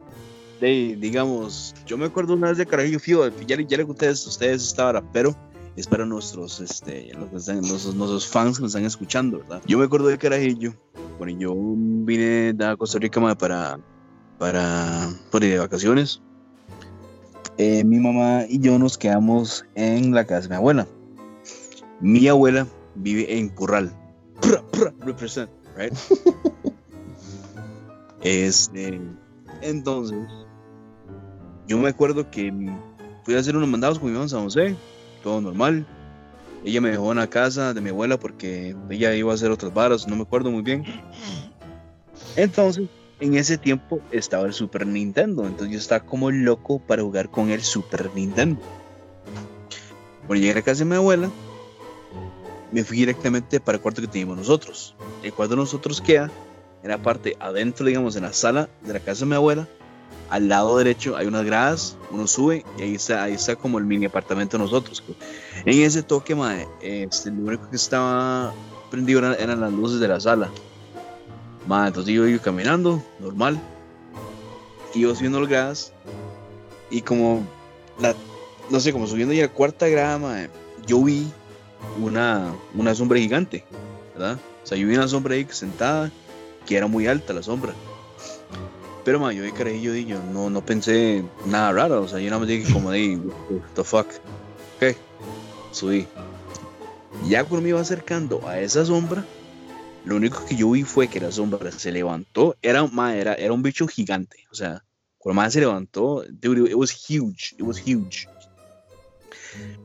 de, digamos, yo me acuerdo una vez de Carajillo Fío, ya, le- ya le conté a ustedes esta hora, pero es para nuestros, este, los que están- nuestros, nuestros fans que nos están escuchando, ¿verdad? Yo me acuerdo de Carajillo, bueno, yo vine a Costa Rica mae, para, para, para de vacaciones. Eh, mi mamá y yo nos quedamos en la casa de mi abuela. Mi abuela vive en Curral. Prra, prra, represent, right? Este, entonces, yo me acuerdo que fui a hacer unos mandados con mi mamá en San José, todo normal. Ella me dejó en la casa de mi abuela porque ella iba a hacer otras varas, no me acuerdo muy bien. Entonces, en ese tiempo estaba el Super Nintendo, entonces yo estaba como loco para jugar con el Super Nintendo. Bueno, llegué a la casa de mi abuela, me fui directamente para el cuarto que teníamos nosotros. El cuarto de nosotros queda en la parte adentro, digamos, en la sala de la casa de mi abuela. Al lado derecho hay unas gradas, uno sube y ahí está, ahí está como el mini apartamento de nosotros. En ese toque, mae, este, lo único que estaba prendido eran, las luces de la sala. Mae, entonces yo iba caminando, normal. Iba subiendo las gradas y como, la, no sé, como subiendo ya la cuarta grada, mae, yo vi una, una sombra gigante, ¿verdad? O sea, yo vi una sombra ahí sentada que era muy alta la sombra. Pero ma, yo de carajillo yo no, no pensé nada raro, o sea, yo nada más dije como de, what the fuck. Ok, subí. Ya cuando me iba acercando a esa sombra, lo único que yo vi fue que la sombra se levantó, era, ma, era, era un bicho gigante, o sea, cuando más se levantó, dude, it was huge, it was huge.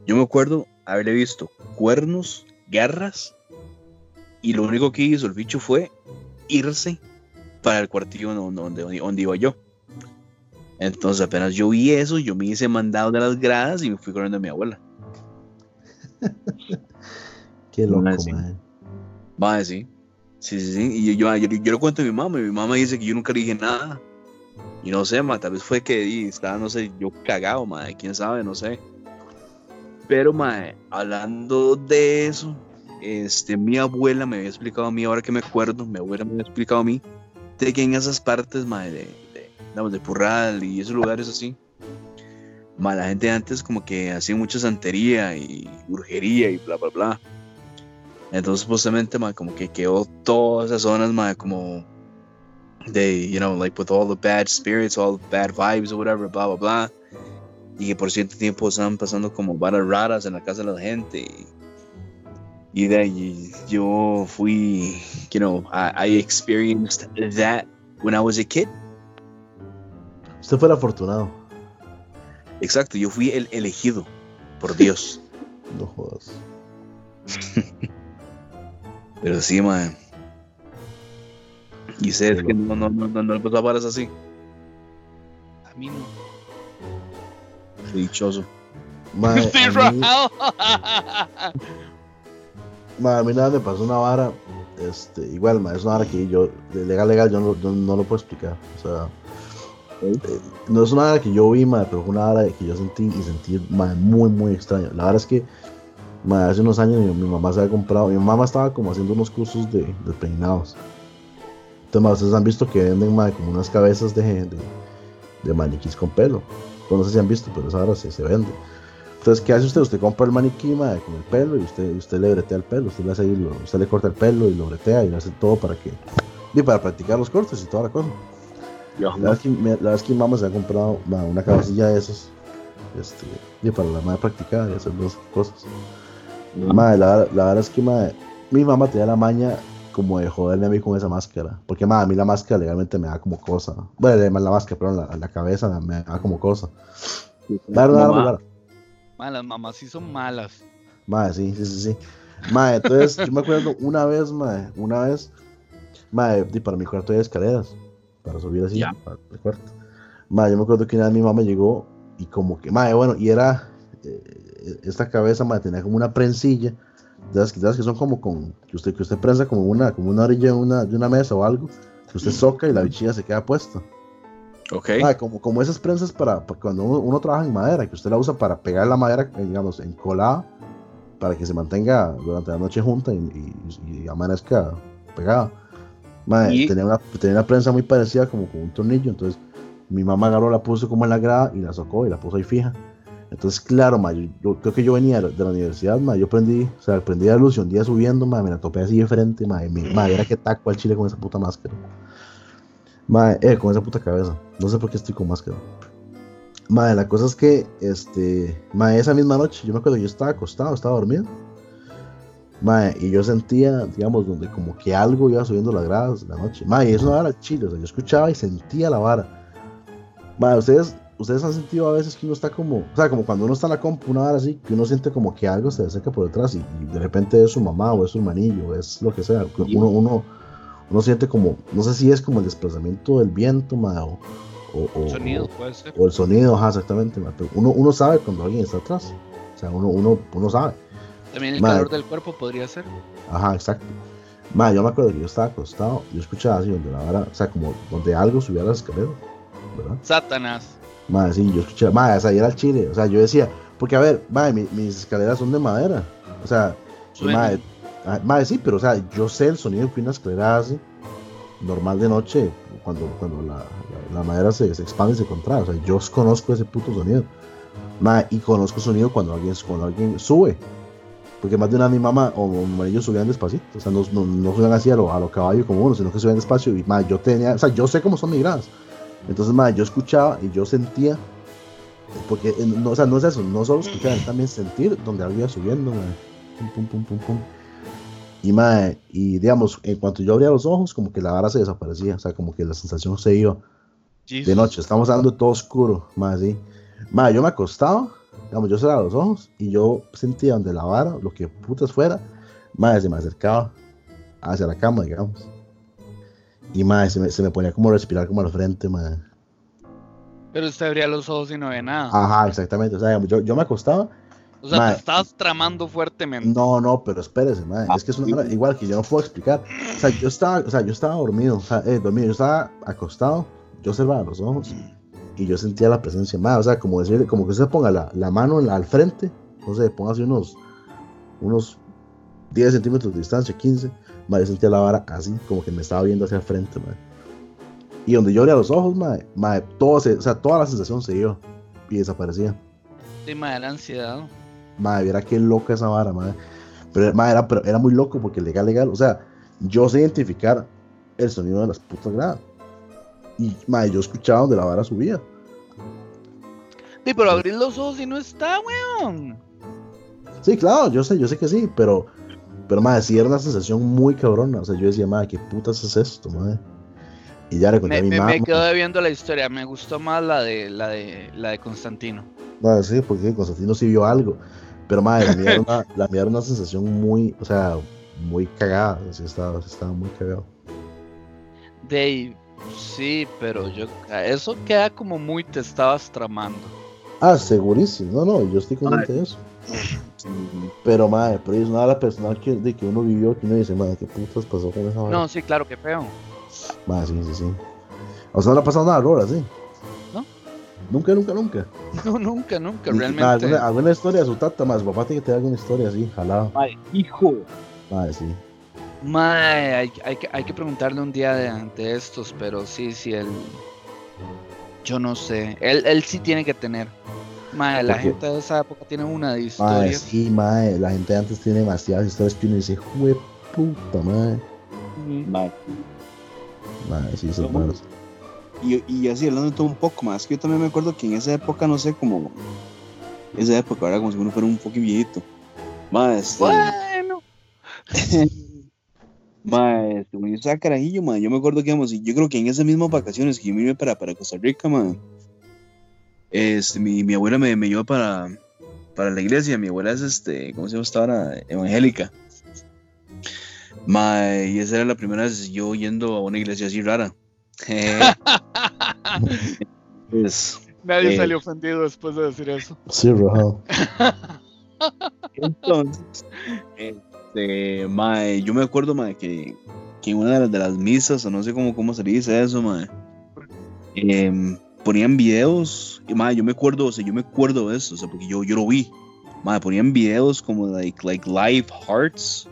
Yo me acuerdo haberle visto cuernos, garras, y lo único que hizo el bicho fue irse para el cuartillo donde, donde, donde iba yo. Entonces apenas yo vi eso, yo me hice mandado de las gradas y me fui corriendo a mi abuela. Qué loco, Ah, sí. Va, sí. Sí, sí, sí. Y yo, yo, yo, yo lo cuento a mi mamá y mi mamá dice que yo nunca le dije nada. Y no sé, ma, tal vez fue que estaba, no sé, yo cagado, ma, quién sabe, no sé. Pero, ma, hablando de eso, este, mi abuela me había explicado a mí, ahora que me acuerdo, mi abuela me había explicado a mí, de que en esas partes, ma, de, de, digamos, de Purral y esos lugares así, ma, la gente antes como que hacía mucha santería y brujería y bla, bla, bla. Entonces, justamente, ma, como que quedó todas esas zonas, ma, como de, you know, like with all the bad spirits, all the bad vibes or whatever, bla, bla, bla. Y que por cierto tiempo estaban pasando como varas raras en la casa de la gente. Y, y de ahí yo fui, you know, I, I experienced that when I was a kid. Usted fue el afortunado. Exacto, yo fui el elegido por Dios. No jodas. Pero sí, man. Y sé que no, no, no, no, no así. A mí no. Dichoso. Mae, Estoy a mí- a mí nada me pasó una vara. Este, igual, mae, es una vara que yo, de legal, legal, yo no, yo no lo puedo explicar. O sea, eh, no es una vara que yo vi, mae, pero fue una vara que yo sentí y sentí, mae, muy, muy extraño. La verdad es que, mae, hace unos años mi, mi mamá se había comprado, mi mamá estaba como haciendo unos cursos de, de peinados. Entonces, ustedes han visto que venden, mae, como unas cabezas de, de, de maniquís con pelo. Pues no sé si han visto, pero esa vara se, se vende. Entonces, ¿qué hace usted? Usted compra el maniquí mae, con el pelo y usted, usted le bretea el pelo. Usted le, hace ahí lo- usted le corta el pelo y lo bretea y le hace todo para que. Y para practicar los cortes y toda la cosa. Yo, La verdad es que, mi- la es que mi mamá se ha comprado una cabecilla de esos. Este, y para la madre practicar y hacer dos cosas. Mae, la, la verdad es que mae, mi mamá tenía la maña como de joderme a mí con esa máscara. Porque mae, a mí la máscara legalmente me da como cosa. Bueno, además la máscara, pero la, la cabeza me, da como cosa. Mae, no, no, no, no. Ma, las mamás sí son malas. Mae, sí, sí, sí, sí. Mae, entonces yo me acuerdo una vez, mae, una vez, di, para mi cuarto hay escaleras, para subir así, Ya. para el cuarto. Mae, yo me acuerdo que una vez mi mamá llegó y como que, mae, bueno, y era, eh, esta cabeza, mae, tenía como una prensilla, de de que son como con, que usted, que usted prensa como una, como una orilla de una, de una mesa o algo, que usted soca y la bichilla se queda puesta. Ok. Mae, como, como esas prensas para, para cuando uno, uno trabaja en madera, que usted la usa para pegar la madera, digamos, encolada, para que se mantenga durante la noche junta y, y- y amanezca pegada. Mae, Y- tenía, una, tenía una prensa muy parecida como con un tornillo, entonces mi mamá agarró, la puso como en la grada y la sacó y la puso ahí fija. Entonces, claro, ma, yo, creo que yo venía de la universidad, ma, yo aprendí, o sea, aprendí la luz un día subiendo, ma, me la topé así de frente, ma, y mi, ma, era que taco al chile con esa puta máscara. Ma, eh, con esa puta cabeza. No sé por qué estoy con máscara. Ma, la cosa es que, este, ma, esa misma noche, yo me acuerdo yo estaba acostado, estaba dormido. Ma, y yo sentía, digamos, donde como que algo iba subiendo las gradas la noche. Ma, y eso no era chile, o sea, yo escuchaba y sentía la vara. Ma, ustedes, ustedes han sentido a veces que uno está como, o sea, como cuando uno está en la compu, una vara así, que uno siente como que algo se acerca por detrás y, y de repente es su mamá o es su hermanillo, es lo que sea. Uno, uno, uno siente como, no sé si es como el desplazamiento del viento, ma, o, o, o- Sonido puede ser. o el sonido, ajá, exactamente, ma, pero uno, uno sabe cuando alguien está atrás. O sea, uno, uno, uno sabe. También el calor del cuerpo podría ser. Ajá, exacto. Ma, yo me acuerdo que yo estaba acostado, yo escuchaba así donde la vara, o sea, como donde algo subía las escaleras, ¿verdad? Satanás. Madre, sí, yo escuchaba, madre, o y era el chile, o sea, yo decía, porque a ver, madre, mi- mis escaleras son de madera, o sea, madre, madre, sí, pero o sea, yo sé el sonido que una escalera hace normal de noche, cuando, cuando la, la- la madera se, se expande y se contrae, o sea, yo conozco ese puto sonido, madre, y conozco el sonido cuando alguien, cuando alguien sube, porque más de una mi mamá o mi marido subían despacito, o sea, no, no, no subían así a lo, a lo caballo como uno, sino que subían despacio, y madre, yo tenía, o sea, yo sé cómo son migradas, entonces, madre, yo escuchaba y yo sentía, porque, no, o sea, no es eso, no solo escuchar, es también sentir donde algo iba subiendo, madre. Pum, pum, pum, pum, pum. Y, madre, y digamos, en cuanto yo abría los ojos, como que la vara se desaparecía, o sea, como que la sensación se iba de noche, estamos hablando todo oscuro, más así. Madre, yo me acostaba, digamos, yo cerraba los ojos y yo sentía donde la vara, lo que putas fuera, madre, se me acercaba hacia la cama, digamos. Y madre, se me, se me ponía como a respirar como al frente, madre. Pero usted abría los ojos y no ve nada. Ajá, exactamente. O sea, yo, yo me acostaba. o sea, te estabas tramando fuertemente. No, no, pero espérese, madre. Es que es una hora igual que yo no puedo explicar. O sea, yo estaba, o sea, yo estaba dormido, o sea, eh, dormido, yo estaba acostado, yo cerraba los ojos y yo sentía la presencia, madre. O sea, como decir, como que usted ponga la, la mano en la- al frente, no sé, ponga así unos, unos 10 centímetros de distancia, 15, madre, yo sentía la vara así, como que me estaba viendo hacia el frente, madre. Y donde yo abría los ojos, madre, madre, todo se, o sea, toda la sensación se iba y desaparecía. Sí, madre, la ansiedad. Madre, viera qué loca esa vara, madre. Pero, madre, era, pero era muy loco porque legal, legal. O sea, yo sé identificar el sonido de las putas gradas. Y, madre, yo escuchaba donde la vara subía. Sí, pero abrir los ojos y no está, weón. Sí, claro, yo sé, yo sé que sí, pero, pero, madre, sí era una sensación muy cabrona. O sea, yo decía, madre, ¿qué putas es esto, madre? Y ya le conté Me, a mi me, mamá. me quedo debiendo la historia. Me gustó más la de la de la de Constantino. Madre, sí, porque Constantino sí vio algo. Pero, madre, la mía era una, la mía era una sensación muy, o sea, muy cagada. Así estaba, estaba muy cagado. Dave, sí, pero yo eso queda como muy te estabas tramando. Ah, segurísimo. No, no, yo estoy consciente de eso. Pero, madre, pero es nada personal que, de que uno vivió que uno dice, madre, ¿qué putas pasó con esa? No, sí, claro, que feo. Madre, sí, sí, sí. O sea, no le ha pasado nada, Aurora, sí. No. Nunca, nunca, nunca. No, nunca, nunca, Y- realmente. ¿Alguna, alguna historia de su tata, más? Papá tiene que tener alguna historia así, jalado. Mae, hijo. Madre, sí. Mae, hay, hay que, hay que preguntarle un día de, de estos, pero sí, sí, él. Yo no sé. Él, él sí tiene que tener. Mae, la Porque- gente de esa época tiene una de Madre, historias. sí, madre. La gente antes tiene demasiadas historias que uno dice, jue puta, madre. Ujú. Mae. Madre, sí, son raros. Y, y así hablando de todo un poco más, que yo también me acuerdo que en esa época, no sé, como. Esa época, ahora como si uno fuera un poco viejito. Más, este, Bueno, mae, este, yo estaba carajillo, mae, yo me acuerdo que, digamos, y yo creo que en esas mismas vacaciones que yo me iba para, para Costa Rica, mae, este, mi, mi abuela me, me llevó para, para la iglesia. Mi abuela es, este, ¿cómo se llama esta hora? Evangélica. Mae, y esa era la primera vez yo yendo a una iglesia así rara. Es, Nadie Eh. salió ofendido después de decir eso. Sí, rajado. entonces, este, mae, yo me acuerdo, mae, que, que en una de las, de las misas, o no sé cómo, cómo se dice eso, mae, em, ponían videos, y mae, yo me acuerdo, o sea, yo me acuerdo de eso, o sea, porque yo, yo lo vi, mae, ponían videos como, like, like live hearts,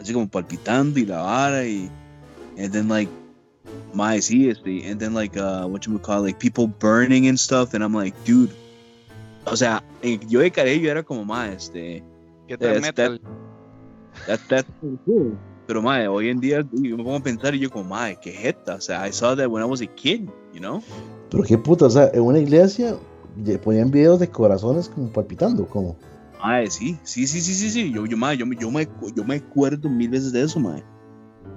así como palpitando y la vara, y, and then, like, my sí, este, and then like uh what you would call like people burning and stuff, and I'm like, dude, o sea, eh, yo de Carello era como más, este, ¿Qué tal Yes, metal? that, that's cool. Pero mae, hoy en día yo me pongo a pensar y yo como, mae, qué jeta, o sea, I saw that when I was a kid, you know? Pero qué puta, o sea, en una iglesia ponían videos de corazones como palpitando, como. Mae, sí, sí, sí, sí, sí, sí, yo, yo, mae, yo, me- yo, me, yo me acuerdo mil veces de eso, mae.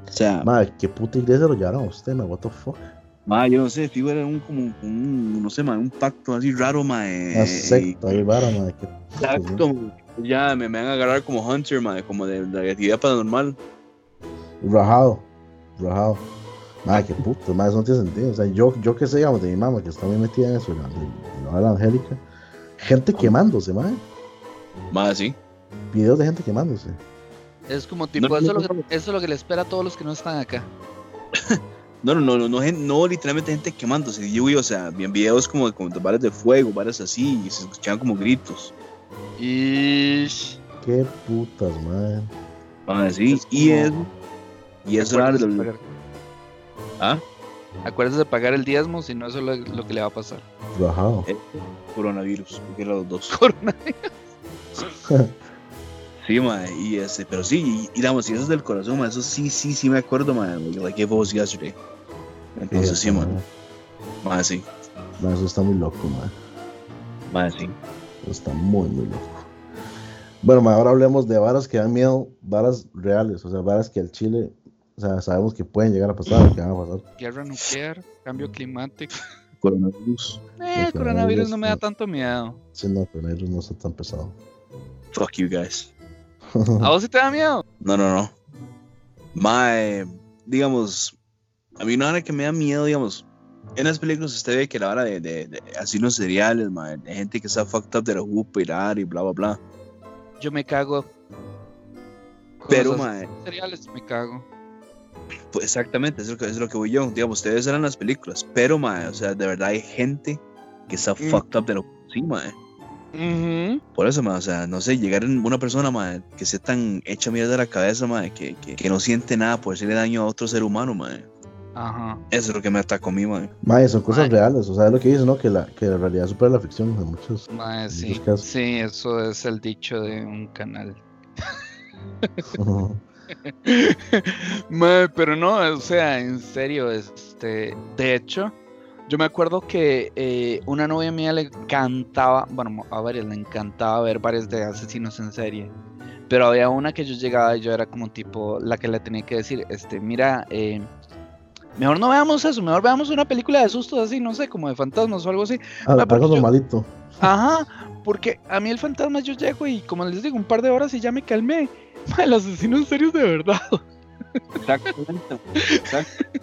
O sea, Madre, qué puta iglesia lo llevaron a usted, man, what the fuck. mae, yo no sé, fijo, era un, como, un, no sé, mae, un pacto así raro, mae. Una secta ahí, puta, ¿no? Exacto, ya me, me van a agarrar como Hunter, mae, como de, de actividad paranormal. Rajado, rajado. Madre, qué puta, madre, eso no tiene sentido. O sea, yo, yo que sé, digamos, de mi mamá, que está muy metida en eso, de, de la hora angélica. Gente quemándose, madre. Mae, sí. Videos de gente quemándose. Es como tipo, No, eso, no, es lo que, eso es lo que le espera a todos los que no están acá. No, no, no, no, no, no literalmente gente quemándose. Yo, vi, o sea, bien videos como, como de balas de fuego, balas así, y se escuchaban como gritos. Y. Qué putas, madre. Mae, sí. Es Y como- eso. Y eso era pagar- ¿Ah? Acuérdese de pagar el diezmo, si no, eso es lo, lo que le va a pasar. Rajado. coronavirus, porque eran los dos. Coronavirus. Sí, mae, y este, pero sí, y, y digamos, si eso es del corazón, mae, eso sí, sí, sí me acuerdo, mae, like it was yesterday. Entonces sí, mae, madre. mae, sí, Madre, eso está muy loco, madre. mae, sí. Eso está muy, muy loco. Bueno, madre, ahora hablemos de varas que dan miedo, varas reales, o sea, varas que al Chile, o sea, sabemos que pueden llegar a pasar, que van a pasar. Guerra nuclear, cambio climático. Coronavirus, Eh, El coronavirus no me da coronavirus, tanto miedo. Sí, no, pero ellos no está tan pesado. fuck you guys. ¿A vos sí te da miedo? No, no, no. Mae, digamos, a mí nada que me da miedo, digamos, en las películas usted ve que la hora de, de, de asesinos seriales, mae, de gente que está fucked up de la jupa y la y bla, bla, bla. Yo me cago. Con Pero, mae, cereales me cago. Pues exactamente, es lo que, es lo que voy yo. Digamos, ustedes eran las películas, pero, mae, o sea, de verdad hay gente que está Mm. fucked up de lo sí, mae. Por eso, mae, o sea, no sé, llegar en una persona, mae, que sea tan hecha mierda de la cabeza, mae, que, que, que no siente nada por hacerle daño a otro ser humano, mae. Ajá. Eso es lo que me atacó a mí, mae. Mae, son cosas Mae. reales, o sea, es lo que dicen, ¿no? Que la, que la realidad supera la ficción en muchos. Mae, En sí. muchos casos. Sí, eso es el dicho de un canal. Pero no, o sea, en serio, este, de hecho, yo me acuerdo que eh, una novia mía le encantaba, bueno, a varias le encantaba ver varias de asesinos en serie, pero había una que yo llegaba y yo era como tipo la que le tenía que decir, este, mira, eh, mejor no veamos eso, mejor veamos una película de sustos así, no sé, como de fantasmas o algo así. Ah, algo normalito. Ajá, porque a mí el fantasma yo llego y como les digo, un par de horas y ya me calmé. El asesino en serio es de verdad. Exactamente. Exacto.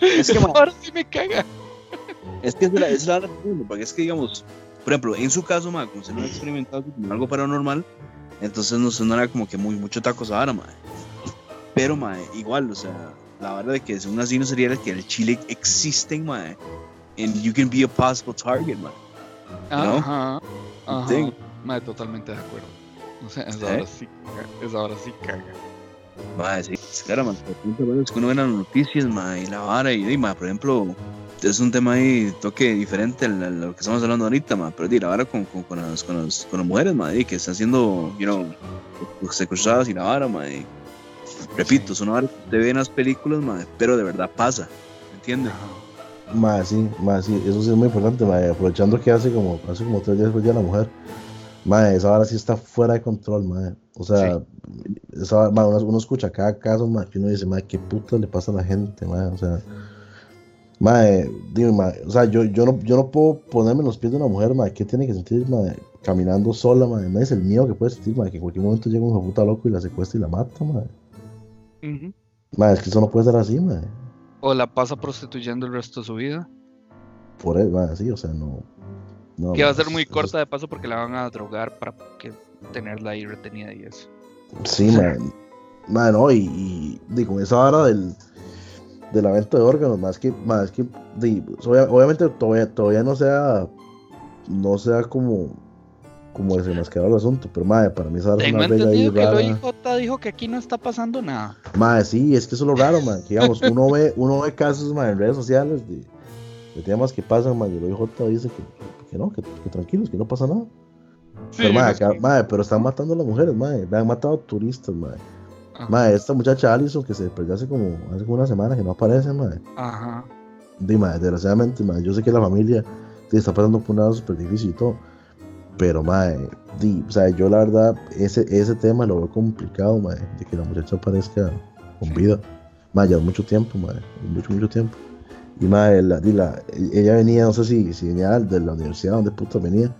Es que, Ahora sí me caga. es que es la, es la porque es que, digamos, por ejemplo, en su caso, mae, como se lo ha experimentado como algo paranormal, entonces no, no era como que muy mucho tacos ahora, mae. Pero, mae, igual, o sea, la verdad de que es un asesino serial que en el Chile existen, mae. And you can be a possible target, mae. ¿No? Ajá. Ajá. Sí. Ma, totalmente de acuerdo. O sea, es ¿Sí? ahora sí caga. Es ahora sí caga. Mae, sí, sí, claro, man. Es que uno ve las noticias, mae, y la vara, y, y, por ejemplo, es un tema ahí, toque diferente a lo que estamos hablando ahorita, mae, pero di, la vara con, con, con, las, con, las, con las mujeres, mae, y que están siendo, you know, secuestradas y la vara, mae. Repito, es una vara que usted ve en las películas, mae, pero de verdad pasa, ¿me entiende? Ajá. Mae, sí, mae, sí, eso sí es muy importante, mae, aprovechando que hace como, hace como tres días fue de la mujer. Mae, esa hora sí está fuera de control, mae. O sea, esa vara- mae, uno, uno escucha cada caso, mae, que uno dice, mae, qué puta le pasa a la gente, mae, o sea. Mae, dime, mae, o sea, yo, yo, no, yo no puedo ponerme en los pies de una mujer, mae, ¿qué tiene que sentir, mae? Caminando sola, mae, es el miedo que puede sentir, mae, que en cualquier momento llega un puta loco y la secuestra y la mata, mae. Ujú. Mae, es que eso no puede ser así, mae. O la pasa prostituyendo el resto de su vida. por él, mae, sí, o sea, no. No que va a ser muy corta de paso porque la van a drogar para que tenerla ahí retenida y eso. Sí, man. Man, no, y, y, di, con esa vara del, de la venta de órganos, más que, más que, obviamente todavía, todavía no sea, no sea como, como desenmascarado el asunto, pero madre, para mí esa vara es una regla ahí que el rara. OIJ dijo que aquí no está pasando nada. Madre, sí, es que eso es lo raro, man, que digamos, uno ve, uno ve casos, man, en redes sociales de, de temas que pasan, man, y el OIJ dice que, que no, que, que tranquilos, que no pasa nada. pero, madre, acá- madre, pero están matando a las mujeres, madre, le han matado turistas, madre. Madre, esta muchacha Alison que se perdió hace como, hace como una semana que no aparece, madre. Ajá. Di, madre, desgraciadamente, madre, yo sé que la familia di, está pasando por un lado súper difícil y todo. Pero, madre, di, o sea, yo la verdad, ese, ese tema lo veo complicado, madre, de que la muchacha aparezca con vida. Madre, ya mucho tiempo, madre, mucho, mucho tiempo. Y, madre, la, ella venía, no sé si, si venía de la universidad, donde puta venía.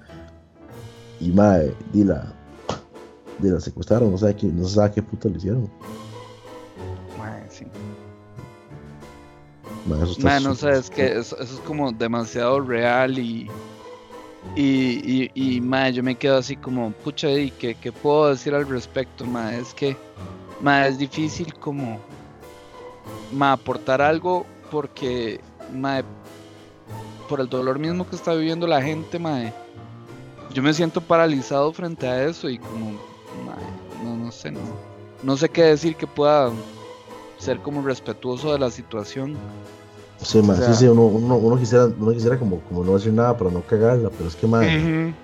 Y, madre, di, la, secuestraron, no sé, qué, no sabe qué puta le hicieron. Mae, sí. Madre, eso está Mae, no sé, es que eso, eso es como demasiado real y. Y, y, y mae, yo me quedo así como, pucha, ¿y qué, qué puedo decir al respecto? Mae, es que, mae, es difícil como, mae, aportar algo porque, mae, por el dolor mismo que está viviendo la gente, mae, yo me siento paralizado frente a eso y como, mae, no, no sé, no, no sé qué decir que pueda ser como respetuoso de la situación. Sí, ma, O sea- sí, sí, uno, uno, uno quisiera, uno quisiera como, como no decir nada para no cagarla, pero es que, ma, Ujú.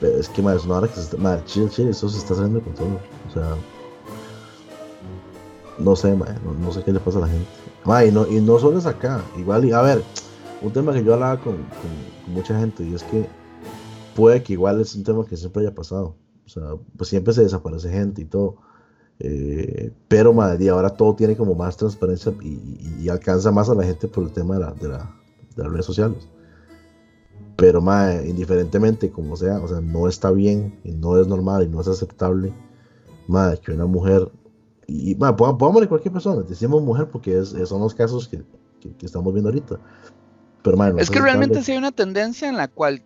pero es que, ma, es una hora que se está, ma, chill, chill, eso se está saliendo de control, o sea, no sé, ma, no, no sé qué le pasa a la gente. Ma, y no, y no solo es acá, igual, y, a ver, un tema que yo hablaba con, con- con mucha gente, y es que puede que igual es un tema que siempre haya pasado, o sea, pues siempre se desaparece gente y todo, eh, pero madre, y ahora todo tiene como más transparencia y, y- y alcanza más a la gente por el tema de, la, de, la- de las redes sociales. Pero madre, indiferentemente como sea, o sea, no está bien y no es normal y no es aceptable, madre, que una mujer, y, pongamos- pongámosle cualquier persona, decimos mujer porque es, son los casos que, que- que estamos viendo ahorita. Pero madre, no Es que realmente sí hay una tendencia en la cual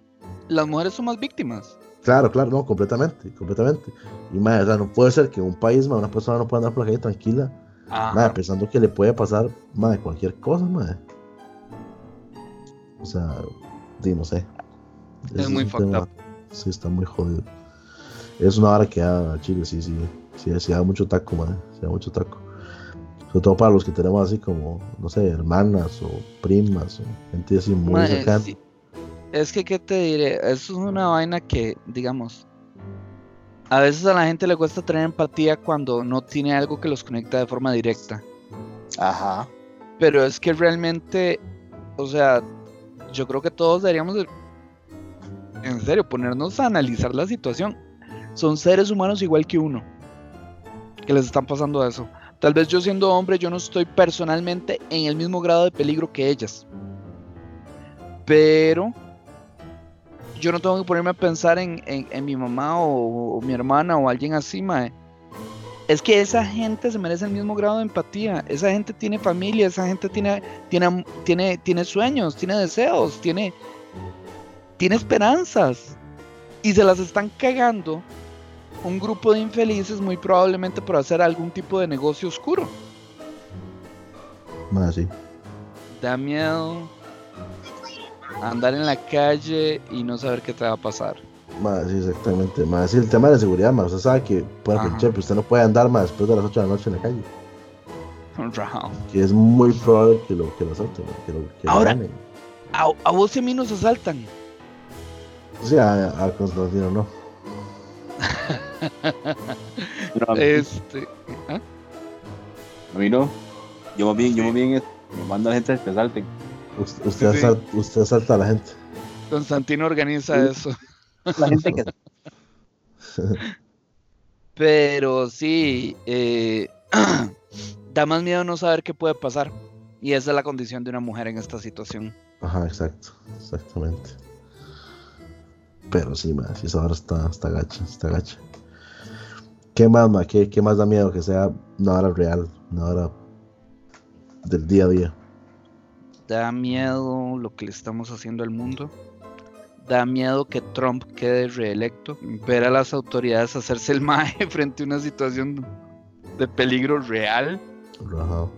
las mujeres son más víctimas. Claro, claro, no, completamente, completamente. Y madre, o sea, no puede ser que en un país, madre, una persona no pueda andar por la calle tranquila Madre, pensando que le puede pasar, madre, cualquier cosa, madre. O sea, di, no sé. Es muy fucked tema- up. Sí, está muy jodido. Es una hora que da Chile, sí, sí. Sí, sí da mucho taco, madre. Sí da mucho taco. Sobre todo para los que tenemos así como, no sé, hermanas o primas o gente así muy cercana. sí. Es que, ¿qué te diré? Eso es una vaina que, digamos, a veces a la gente le cuesta tener empatía cuando no tiene algo que los conecta de forma directa. Ajá. Pero es que realmente, o sea, yo creo que todos deberíamos, de- en serio, ponernos a analizar la situación. Son seres humanos igual que uno, que les están pasando eso. Tal vez yo siendo hombre, yo no estoy personalmente en el mismo grado de peligro que ellas. Pero yo no tengo que ponerme a pensar en, en- mi mamá o, mi hermana o alguien así, mae. Es que esa gente se merece el mismo grado de empatía. Esa gente tiene familia, esa gente tiene, tiene, tiene, tiene sueños, tiene deseos, tiene, tiene esperanzas. Y se las están cagando un grupo de infelices muy probablemente por hacer algún tipo de negocio oscuro. Madre, sí. Da miedo andar en la calle y no saber qué te va a pasar. Madre, sí, exactamente. Madre, sí, el tema de la seguridad, madre. Usted sabe que, bueno, pues usted no puede andar más después de las 8 de la noche en la calle. Que es muy probable que lo, que lo asalten, que lo, que lo Ahora- ganen. A, a vos y a mí nos asaltan. Sí, a, a Constantino no. No, a mí- Este. ¿ah? a mí no. Yo más bien, yo más bien es- me mando a la gente a que salten. Usted, usted, Sí. asalta, usted asalta a la gente. Constantino organiza Sí. eso. La gente que Pero sí, eh, da más miedo no saber qué puede pasar. Y esa es la condición de una mujer en esta situación. Ajá, exacto. Exactamente. Pero sí, ma, sí, esa hora está, está gacha, está gacha. ¿Qué más, ma? ¿Qué, qué más da miedo? Que sea una hora real, una hora del día a día. Da miedo lo que le estamos haciendo al mundo. Da miedo que Trump quede reelecto. Ver a las autoridades hacerse el maje frente a una situación de peligro real.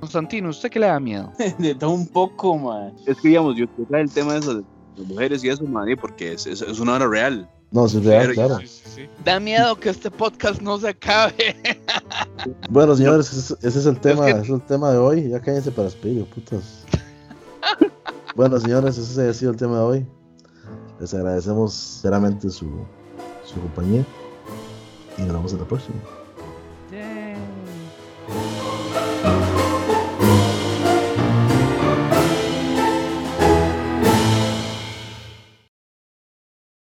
Constantino, ¿usted qué le da miedo? De todo un poco, man. Es que, digamos, yo trae el tema de eso de las mujeres y eso, man, porque es, es, es una hora real. No, sí es real, Pero- claro. Sí. Da miedo que este podcast no se acabe. Bueno, señores, ese, ese es el tema, que- es el tema de hoy. Ya cállense para espíritu, putas. bueno, señores, ese ha sido el tema de hoy. Les agradecemos sinceramente su, su compañía. Y nos vemos en la próxima.